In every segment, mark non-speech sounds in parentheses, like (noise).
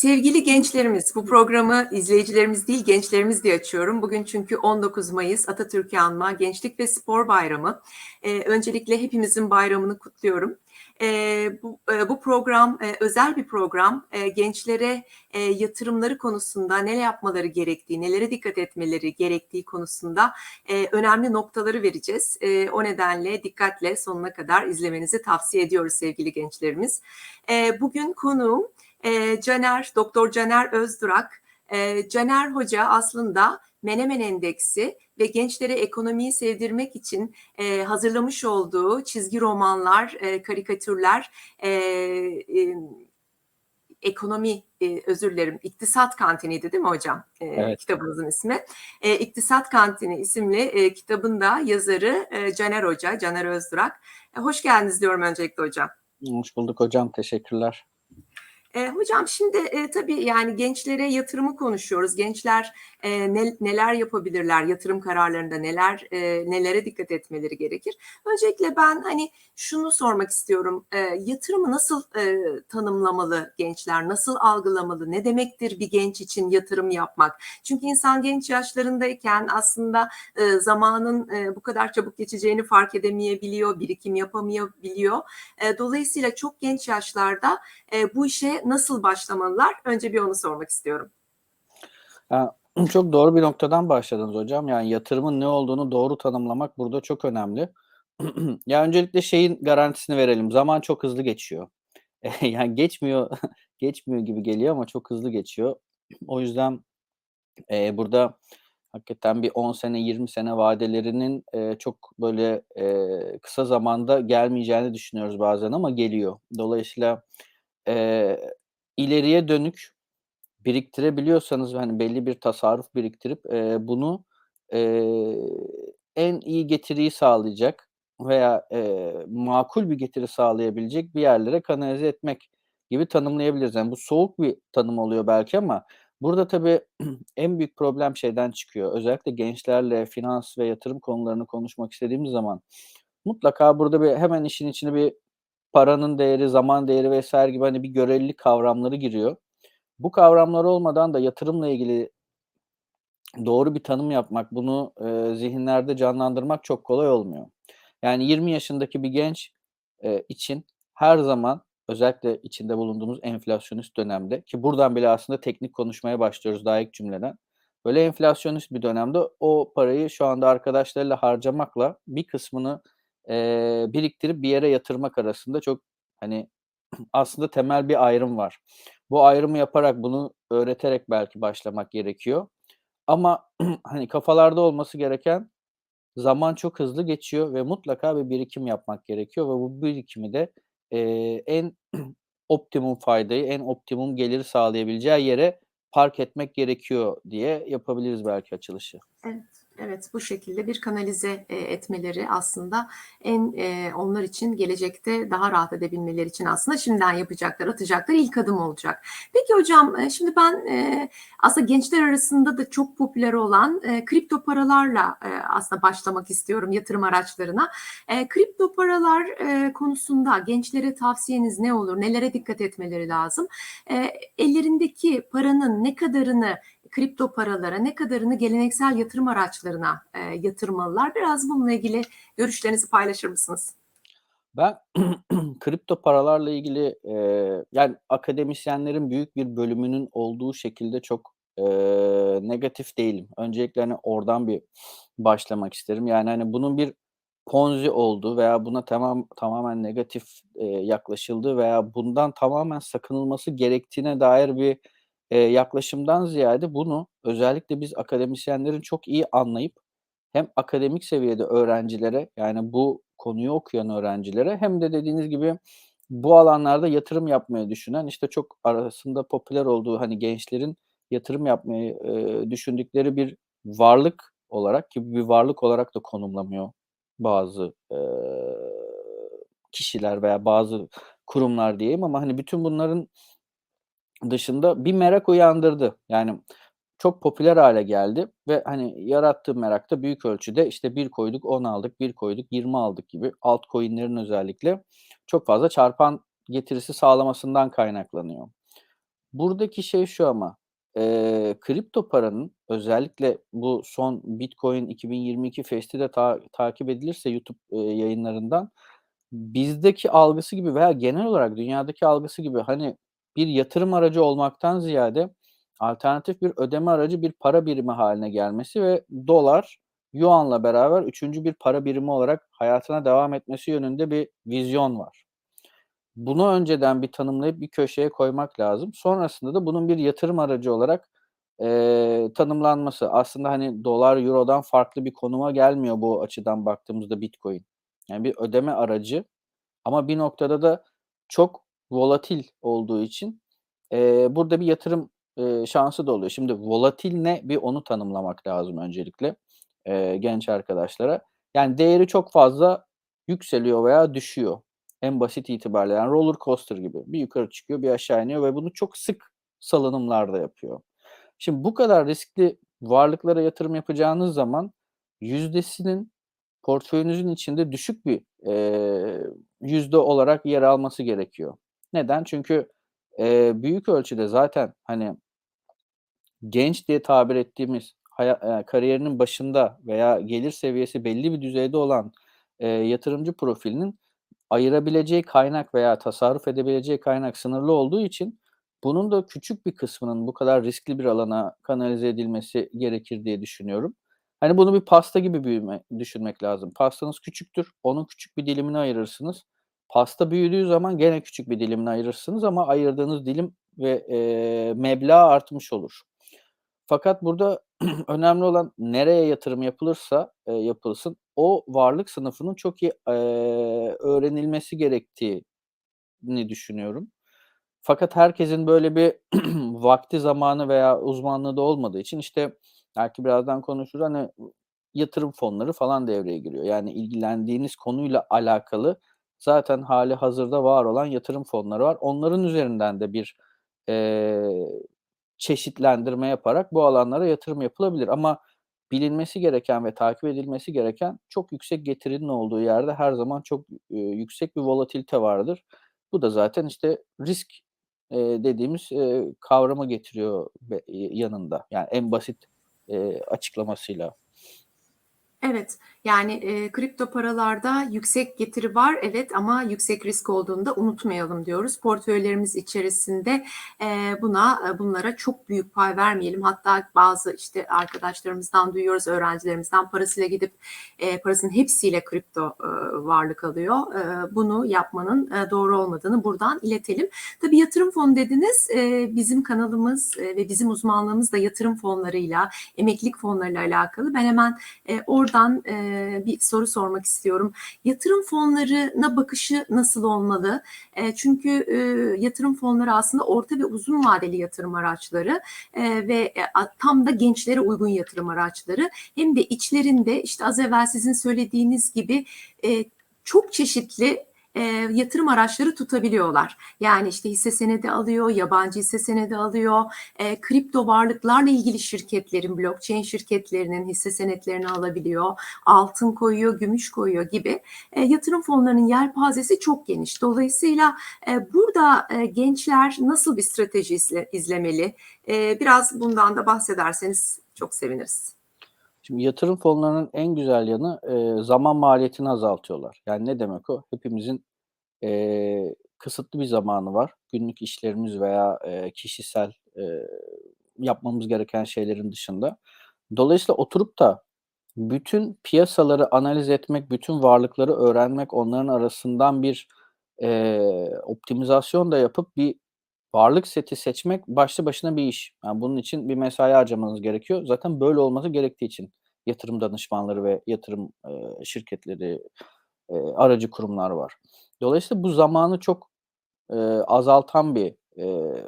Sevgili gençlerimiz, bu programı izleyicilerimiz değil gençlerimiz diye açıyorum. Bugün çünkü 19 Mayıs Atatürk'ü anma Gençlik ve Spor Bayramı. Ee, öncelikle hepimizin bayramını kutluyorum. Ee, bu, e, bu program e, özel bir program. E, gençlere e, yatırımları konusunda neler yapmaları gerektiği, nelere dikkat etmeleri gerektiği konusunda e, önemli noktaları vereceğiz. E, o nedenle dikkatle sonuna kadar izlemenizi tavsiye ediyoruz sevgili gençlerimiz. E, bugün konuğum e, Caner, Doktor Caner Özdurak. E, Caner Hoca aslında Menemen Endeksi ve gençlere ekonomiyi sevdirmek için e, hazırlamış olduğu çizgi romanlar, e, karikatürler, e, e, ekonomi e, özür dilerim iktisat kantiniydi değil mi hocam e, evet. kitabınızın ismi e, iktisat kantini isimli e, kitabın da yazarı e, Caner Hoca Caner Özdurak e, hoş geldiniz diyorum öncelikle hocam. Hoş bulduk hocam teşekkürler. E, hocam şimdi e, tabii yani gençlere yatırımı konuşuyoruz. Gençler e, ne, neler yapabilirler yatırım kararlarında neler e, nelere dikkat etmeleri gerekir. Öncelikle ben hani şunu sormak istiyorum. E, yatırımı nasıl e, tanımlamalı gençler? Nasıl algılamalı? Ne demektir bir genç için yatırım yapmak? Çünkü insan genç yaşlarındayken aslında e, zamanın e, bu kadar çabuk geçeceğini fark edemeyebiliyor, birikim yapamayabiliyor. E, dolayısıyla çok genç yaşlarda e, bu işe nasıl başlamalılar? Önce bir onu sormak istiyorum. Ya, (clears throat) çok doğru bir noktadan başladınız hocam. Yani yatırımın ne olduğunu doğru tanımlamak burada çok önemli. (clears throat) ya öncelikle şeyin garantisini verelim. Zaman çok hızlı geçiyor. (laughs) yani geçmiyor (laughs) geçmiyor gibi geliyor ama çok hızlı geçiyor. (clears throat) O yüzden e, burada hakikaten bir 10 sene 20 sene vadelerinin e, çok böyle e, kısa zamanda gelmeyeceğini düşünüyoruz bazen ama geliyor. Dolayısıyla e, ileriye dönük biriktirebiliyorsanız hani belli bir tasarruf biriktirip e, bunu e, en iyi getiriyi sağlayacak veya e, makul bir getiri sağlayabilecek bir yerlere kanalize etmek gibi tanımlayabiliriz. Yani bu soğuk bir tanım oluyor belki ama burada tabii (clears throat) en büyük problem şeyden çıkıyor. Özellikle gençlerle finans ve yatırım konularını konuşmak istediğimiz zaman mutlaka burada bir hemen işin içine bir paranın değeri, zaman değeri vesaire gibi hani bir görelilik kavramları giriyor. Bu kavramlar olmadan da yatırımla ilgili doğru bir tanım yapmak, bunu e, zihinlerde canlandırmak çok kolay olmuyor. Yani 20 yaşındaki bir genç e, için her zaman özellikle içinde bulunduğumuz enflasyonist dönemde ki buradan bile aslında teknik konuşmaya başlıyoruz daha ilk cümleden. Böyle enflasyonist bir dönemde o parayı şu anda arkadaşlarıyla harcamakla bir kısmını e, biriktirip bir yere yatırmak arasında çok hani (clears throat) aslında temel bir ayrım var. Bu ayrımı yaparak bunu öğreterek belki başlamak gerekiyor. Ama (clears throat) hani kafalarda olması gereken zaman çok hızlı geçiyor ve mutlaka bir birikim yapmak gerekiyor ve bu birikimi de e, en (clears throat) optimum faydayı, en optimum geliri sağlayabileceği yere park etmek gerekiyor diye yapabiliriz belki açılışı. Evet. Evet, bu şekilde bir kanalize e, etmeleri aslında en e, onlar için gelecekte daha rahat edebilmeleri için aslında şimdiden yapacaklar, atacaklar ilk adım olacak. Peki hocam, e, şimdi ben aslında gençler arasında da çok popüler olan kripto paralarla aslında başlamak istiyorum yatırım araçlarına. Kripto paralar konusunda gençlere tavsiyeniz ne olur? Nelere dikkat etmeleri lazım? Ellerindeki paranın ne kadarını kripto paralara ne kadarını geleneksel yatırım araçlarına e, yatırmalılar? Biraz bununla ilgili görüşlerinizi paylaşır mısınız? Ben (clears throat) kripto paralarla ilgili e, yani akademisyenlerin büyük bir bölümünün olduğu şekilde çok e, negatif değilim. Öncelikle hani oradan bir başlamak isterim. Yani hani bunun bir ponzi olduğu veya buna tamam tamamen negatif e, yaklaşıldığı veya bundan tamamen sakınılması gerektiğine dair bir Eee, yaklaşımdan ziyade bunu özellikle biz akademisyenlerin çok iyi anlayıp hem akademik seviyede öğrencilere, yani bu konuyu okuyan öğrencilere hem de dediğiniz gibi bu alanlarda yatırım yapmayı düşünen, işte, çok arasında popüler olduğu, hani, gençlerin yatırım yapmayı, eee, düşündükleri bir varlık olarak ki bir varlık olarak da konumlamıyor bazı, eee, kişiler veya bazı kurumlar diyeyim ama, hani, bütün bunların dışında bir merak uyandırdı. Yani çok popüler hale geldi ve hani yarattığı merak da büyük ölçüde işte bir koyduk 10 aldık, bir koyduk 20 aldık gibi altcoin'lerin özellikle çok fazla çarpan getirisi sağlamasından kaynaklanıyor. buradaki şey şu ama, eee, kripto paranın özellikle bu son Bitcoin 2022 Fest'i de ta takip edilirse YouTube, eee, yayınlarından bizdeki algısı gibi veya genel olarak dünyadaki algısı gibi, hani, bir yatırım aracı olmaktan ziyade alternatif bir ödeme aracı, bir para birimi hâline gelmesi ve dolar, yuanla beraber 3'üncü bir para birimi olarak hayatına devam etmesi yönünde bir vizyon var. Bunu önceden bir tanımlayıp bir köşeye koymak lazım. Sonrasında da bunun bir yatırım aracı olarak, eee, tanımlanması. Aslında, hani, dolar, eurodan farklı bir konuma gelmiyor bu açıdan baktığımızda Bitcoin. Yani bir ödeme aracı ama bir noktada da çok volatil olduğu için, eee, burada bir yatırım, eee, şansı da oluyor. Şimdi volatil ne? Bir onu tanımlamak lazım öncelikle, eee, genç arkadaşlara. Yani değeri çok fazla yükseliyor veya düşüyor. En basit itibariyle yani roller coaster gibi. Bir yukarı çıkıyor, bir aşağı iniyor ve bunu çok sık salınımlarda yapıyor. Şimdi bu kadar riskli varlıklara yatırım yapacağınız zaman yüzdesinin portföyünüzün içinde düşük bir, eee, yüzde olarak yer alması gerekiyor. Neden? Çünkü, eee, büyük ölçüde zaten, hani genç diye tabir ettiğimiz haya eee, kariyerinin başında veya gelir seviyesi belli bir düzeyde olan, eee, yatırımcı profilinin ayırabileceği kaynak veya tasarruf edebileceği kaynak sınırlı olduğu için bunun da küçük bir kısmının bu kadar riskli bir alana kanalize edilmesi gerekir diye düşünüyorum. Hani, bunu bir pasta gibi büyüme düşünmek lazım. Pastanız küçüktür, onun küçük bir dilimini ayırırsınız. Pasta büyüdüğü zaman gene küçük bir dilimini ayırırsınız ama ayırdığınız dilim ve, eee, meblağ artmış olur. Fakat burada (clears throat) önemli olan nereye yatırım yapılırsa, eee, yapılsın o varlık sınıfının çok iyi, eee, öğrenilmesi gerektiğini düşünüyorum. Fakat herkesin böyle bir (clears throat) vakti, zamanı veya uzmanlığı da olmadığı için, işte, belki birazdan konuşuruz, hani, yatırım fonları falan devreye giriyor. Yani ilgilendiğiniz konuyla alakalı zaten hâlihazırda var olan yatırım fonları var. Onların üzerinden de bir, eee, çeşitlendirme yaparak bu alanlara yatırım yapılabilir ama bilinmesi gereken ve takip edilmesi gereken çok yüksek getirinin olduğu yerde her zaman çok, eee, yüksek bir volatilite vardır. Bu da zaten, işte, risk, eee, dediğimiz, eee, kavramı getiriyor be yanında. Yani en basit, eee, açıklamasıyla. Evet, yani, eee, kripto paralarda yüksek getiri var, evet ama yüksek risk olduğunu da unutmayalım diyoruz. Portföylerimiz içerisinde, eee, buna bunlara çok büyük pay vermeyelim. Hatta bazı, işte, arkadaşlarımızdan duyuyoruz, öğrencilerimizden parasıyla gidip, eee, parasının hepsiyle kripto, ııı, varlık alıyor. Eee, bunu yapmanın, eee, doğru olmadığını buradan iletelim. Tabii yatırım fonu dediniz. Eee, bizim kanalımız, eee, ve bizim uzmanlığımız da yatırım fonlarıyla, emeklilik fonlarıyla alakalı. Ben hemen, eee, oradan, eee, bir soru sormak istiyorum. Yatırım fonlarına bakışı nasıl olmalı? Eee, çünkü, eee, yatırım fonları aslında orta ve uzun vadeli yatırım araçları, eee, ve, a tam da gençlere uygun yatırım araçları. Hem de içlerinde, işte, az evvel sizin söylediğiniz gibi, eee, çok çeşitli, eee, yatırım araçları tutabiliyorlar. Yani, işte, hisse senedi alıyor, yabancı hisse senedi alıyor, eee, kripto varlıklarla ilgili şirketlerin, blockchain şirketlerinin hisse senetlerini alabiliyor, altın koyuyor, gümüş koyuyor gibi. Eee, yatırım fonlarının yelpazesi çok geniş. Dolayısıyla, eee, burada, eee, gençler nasıl bir strateji izle izlemeli? Eee, biraz bundan da bahsederseniz çok seviniriz. Şimdi yatırım fonlarının en güzel yanı, eee, zaman maliyetini azaltıyorlar. Yani ne demek o? Hepimizin, eee, kısıtlı bir zamanı var. Günlük işlerimiz veya, eee, kişisel, eee, yapmamız gereken şeylerin dışında. Dolayısıyla oturup da bütün piyasaları analiz etmek, bütün varlıkları öğrenmek, onların arasından bir, eee, optimizasyon da yapıp bir varlık seti seçmek başlı başına bir iş. Yani bunun için bir mesai harcamanız gerekiyor. Zaten böyle olması gerektiği için yatırım danışmanları ve yatırım, eee, şirketleri, eee, aracı kurumlar var. Dolayısıyla bu zamanı çok, eee, azaltan bir, eee,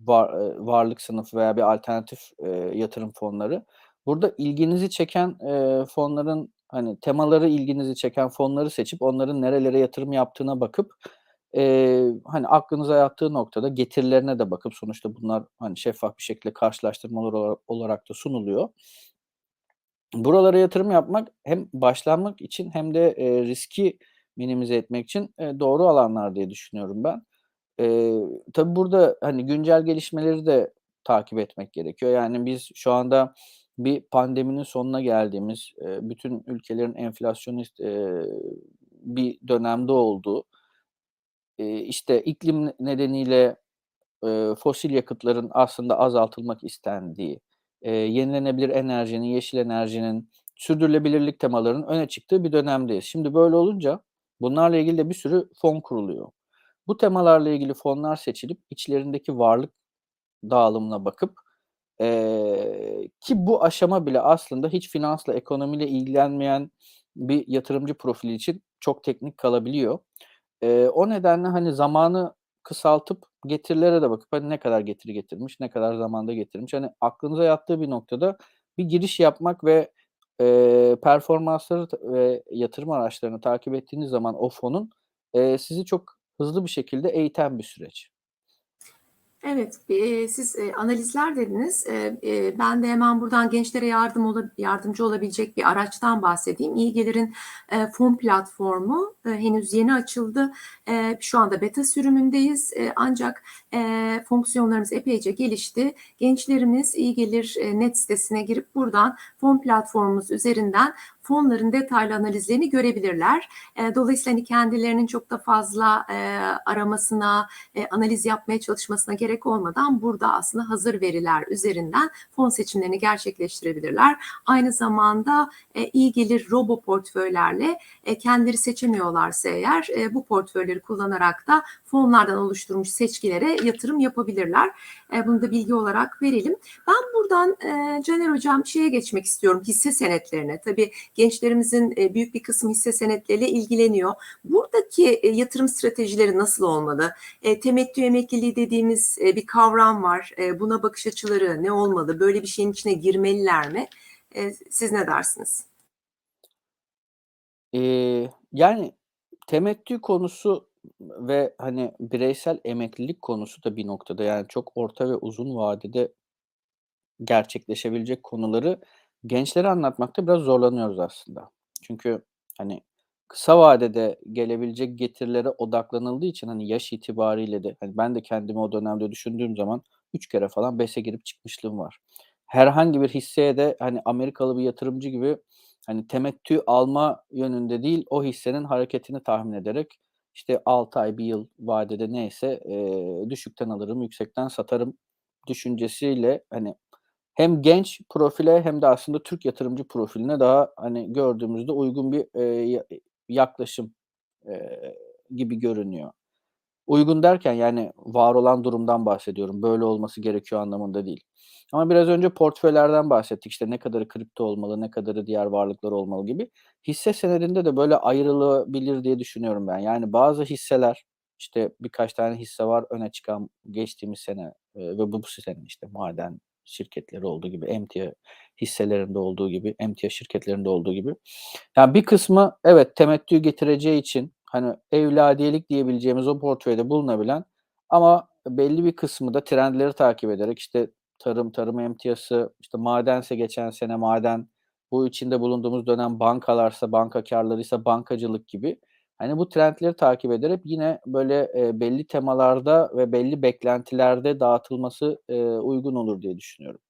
var eee, varlık sınıfı veya bir alternatif, eee, yatırım fonları. Burada ilginizi çeken, eee, fonların, hani, temaları ilginizi çeken fonları seçip onların nerelere yatırım yaptığına bakıp, eee, hani, aklınıza yattığı noktada getirilerine de bakıp sonuçta bunlar, hani, şeffaf bir şekilde karşılaştırmalar ola olarak da sunuluyor. Buralara yatırım yapmak hem başlanmak için hem de, eee, riski minimize etmek için, eee, doğru alanlar diye düşünüyorum ben. Eee, tabii burada, hani, güncel gelişmeleri de takip etmek gerekiyor. Yani, biz şu anda bir pandeminin sonuna geldiğimiz, eee, bütün ülkelerin enflasyonist, eee, bir dönemde olduğu, eee, işte, iklim nedeniyle, eee, fosil yakıtların aslında azaltılmak istendiği, eee, yenilenebilir enerjinin, yeşil enerjinin, sürdürülebilirlik temalarının öne çıktığı bir dönemdeyiz. Şimdi böyle olunca bunlarla ilgili de bir sürü fon kuruluyor. Bu temalarla ilgili fonlar seçilip içlerindeki varlık dağılımına bakıp, eee, ki bu aşama bile aslında hiç finansla, ekonomiyle ilgilenmeyen bir yatırımcı profili için çok teknik kalabiliyor. Eee, o nedenle, hani, zamanı kısaltıp getirilere de bakıp, hani, ne kadar getiri getirmiş, ne kadar zamanda getirmiş, hani, aklınıza yattığı bir noktada bir giriş yapmak ve, eee, performansları ve yatırım araçlarını takip ettiğiniz zaman o fonun, eee, sizi çok hızlı bir şekilde eğiten bir süreç. Evet, eee, siz, eee, analizler dediniz. Eee, ben de hemen buradan gençlere yardım yardımcı olabilecek bir araçtan bahsedeyim. İyi Gelir'in, fon platformu, henüz yeni açıldı. Şu anda beta sürümündeyiz. Ancak, fonksiyonlarımız epeyce gelişti. Gençlerimiz İyi Gelir, net sitesine girip buradan fon platformumuz üzerinden fonların detaylı analizlerini görebilirler. Eee, dolayısıyla, hani, kendilerinin çok da fazla, eee, aramasına, eee, analiz yapmaya çalışmasına gerek olmadan burada aslında hazır veriler üzerinden fon seçimlerini gerçekleştirebilirler. Aynı zamanda, iyi gelir robo portföylerle, eee, kendileri seçemiyorlarsa eğer, bu portföyleri kullanarak da fonlardan oluşturmuş seçkilere yatırım yapabilirler. Bunu da bilgi olarak verelim. Ben buradan, Caner Hocam şeye geçmek istiyorum, hisse senetlerine. Tabii gençlerimizin, eee, büyük bir kısmı hisse senetleriyle ilgileniyor. Buradaki, eee, yatırım stratejileri nasıl olmalı? Eee, temettü emekliliği dediğimiz, bir kavram var. Buna bakış açıları ne olmalı? Böyle bir şeyin içine girmeliler mi? Siz ne dersiniz? Eee, yani, temettü konusu ve, hani, bireysel emeklilik konusu da bir noktada, yani, çok orta ve uzun vadede gerçekleşebilecek konuları gençlere anlatmakta biraz zorlanıyoruz aslında. Çünkü, hani, kısa vadede gelebilecek getirilere odaklanıldığı için, hani, yaş itibariyle de, hani, ben de kendimi o dönemde düşündüğüm zaman 3 kere falan BES'e girip çıkmışlığım var. Herhangi bir hisseye de, hani, Amerikalı bir yatırımcı gibi, hani, temettü alma yönünde değil, o hissenin hareketini tahmin ederek, işte, 6 ay, 1 yıl vadede neyse, eee, düşükten alırım, yüksekten satarım düşüncesiyle, hani, hem genç profile hem de aslında Türk yatırımcı profiline daha, hani, gördüğümüzde uygun bir, ya yaklaşım, eee, gibi görünüyor. Uygun derken, yani, var olan durumdan bahsediyorum. Böyle olması gerekiyor anlamında değil. Ama biraz önce portföylerden bahsettik. İşte, ne kadarı kripto olmalı, ne kadarı diğer varlıklar olmalı gibi. Hisse senedinde de böyle ayrılabilir diye düşünüyorum ben. Yani, bazı hisseler, işte, birkaç tane hisse var öne çıkan geçtiğimiz sene, eee, ve bu bu sene, işte, maden şirketleri olduğu gibi, emtia hisselerinde olduğu gibi, emtia şirketlerinde olduğu gibi. Ya, bir kısmı evet, temettü getireceği için, hani, evladiyelik diyebileceğimiz o portföyde bulunabilen ama belli bir kısmı da trendleri takip ederek, işte, tarım, tarım emtiası, işte, madense geçen sene maden, bu içinde bulunduğumuz dönem bankalarsa banka kârlarıysa bankacılık gibi, hani, bu trendleri takip ederek yine böyle, eee, belli temalarda ve belli beklentilerde dağıtılması, eee, uygun olur diye düşünüyorum.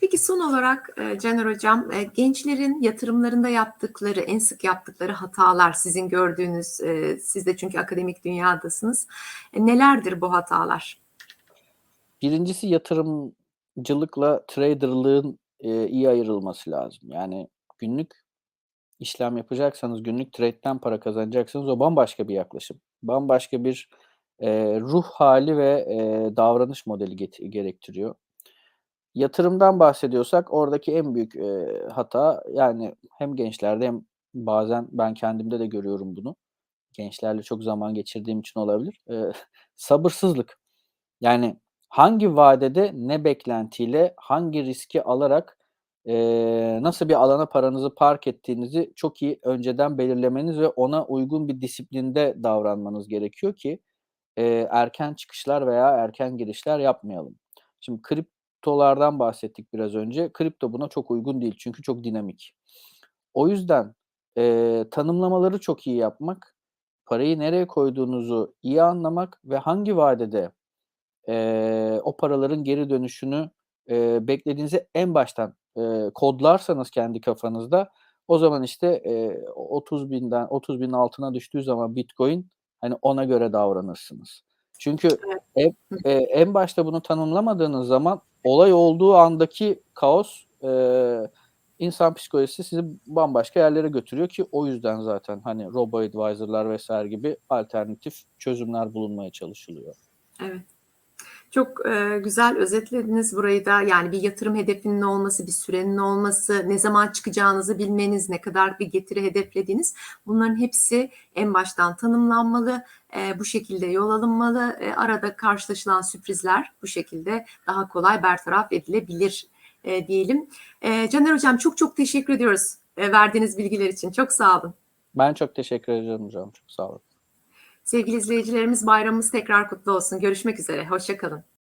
Peki son olarak, eee, Caner Hocam, eee, gençlerin yatırımlarında yaptıkları, en sık yaptıkları hatalar sizin gördüğünüz, eee, siz de çünkü akademik dünyadasınız. E, nelerdir bu hatalar? Birincisi yatırımcılıkla trader'lığın, iyi ayrılması lazım. Yani günlük işlem yapacaksanız, günlük trade'den para kazanacaksanız o bambaşka bir yaklaşım. Bambaşka bir, eee, ruh hâli ve, eee, davranış modeli geti gerektiriyor. Yatırımdan bahsediyorsak oradaki en büyük, eee, hata, yani, hem gençlerde hem bazen ben kendimde de görüyorum bunu. Gençlerle çok zaman geçirdiğim için olabilir. Eee, (laughs) sabırsızlık. Yani, hangi vadede, ne beklentiyle, hangi riski alarak, eee, nasıl bir alana paranızı park ettiğinizi çok iyi önceden belirlemeniz ve ona uygun bir disiplinde davranmanız gerekiyor ki, eee, erken çıkışlar veya erken girişler yapmayalım. Şimdi kriptolardan bahsettik biraz önce. Kripto buna çok uygun değil çünkü çok dinamik. O yüzden, eee, tanımlamaları çok iyi yapmak, parayı nereye koyduğunuzu iyi anlamak ve hangi vadede eee, o paraların geri dönüşünü eee, beklediğinizi en baştan eee, kodlarsanız kendi kafanızda o zaman işte eee 30 binden 30 binin altına düştüğü zaman Bitcoin hani ona göre davranırsınız. Çünkü Hı. eee, en başta bunu tanımlamadığınız zaman olay olduğu andaki kaos eee, insan psikolojisi sizi bambaşka yerlere götürüyor ki o yüzden zaten hani robo advisor'lar vs. gibi alternatif çözümler bulunmaya çalışılıyor. Evet. Çok, eee, güzel özetlediniz burayı da. Yani bir yatırım hedefinin olması, bir sürenin olması, ne zaman çıkacağınızı bilmeniz, ne kadar bir getiri hedeflediğiniz bunların hepsi en baştan tanımlanmalı. Eee, bu şekilde yol alınmalı. Eee, arada karşılaşılan sürprizler bu şekilde daha kolay bertaraf edilebilir, eee, diyelim. Eee, Caner Hocam çok çok teşekkür ediyoruz, eee, verdiğiniz bilgiler için. Çok sağ olun. Ben çok teşekkür ediyorum hocam. Çok sağ olun. Sevgili izleyicilerimiz bayramımız tekrar kutlu olsun. Görüşmek üzere. Hoşça kalın.